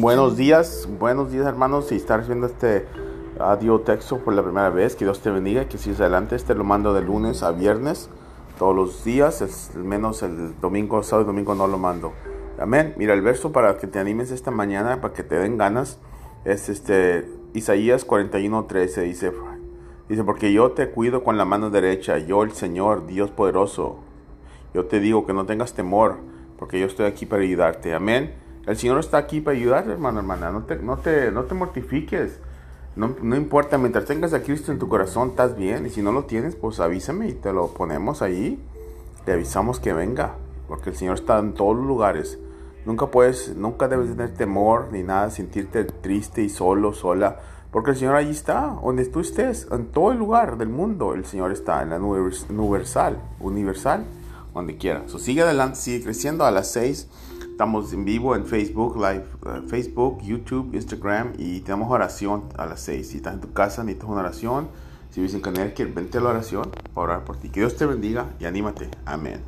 Buenos días, buenos días hermanos. Si estás viendo este audio texto por la primera vez, que Dios te bendiga, que si adelante, este lo mando de lunes a viernes, todos los días, menos el domingo, sábado y domingo no lo mando. Amén. Mira, el verso para que te animes esta mañana, para que te den ganas, es este Isaías 41:13 dice, dice, porque yo te cuido con la mano derecha, yo el Señor, Dios poderoso. Yo te digo que no tengas temor, porque yo estoy aquí para ayudarte. Amén. El Señor está aquí para ayudarte, hermano, hermana. No te, no te, no te mortifiques. No, no, importa, mientras tengas a Cristo en tu corazón, estás bien. Y si no lo tienes, pues avísame y te lo ponemos ahí. Te avisamos que venga. Porque el Señor está en todos los lugares. Nunca puedes, nunca debes tener temor ni nada, sentirte triste y solo, sola. Porque el Señor allí está, donde tú estés, en todo el lugar del mundo. El Señor está en la universal, universal, donde quiera. So, sigue adelante, sigue creciendo a las 6 Estamos en vivo en Facebook, Live, uh, Facebook, YouTube, Instagram y tenemos oración a las 6. Si estás en tu casa, necesitas una oración. Si vives en Connecticut, vente a la oración para orar por ti. Que Dios te bendiga y anímate. Amén.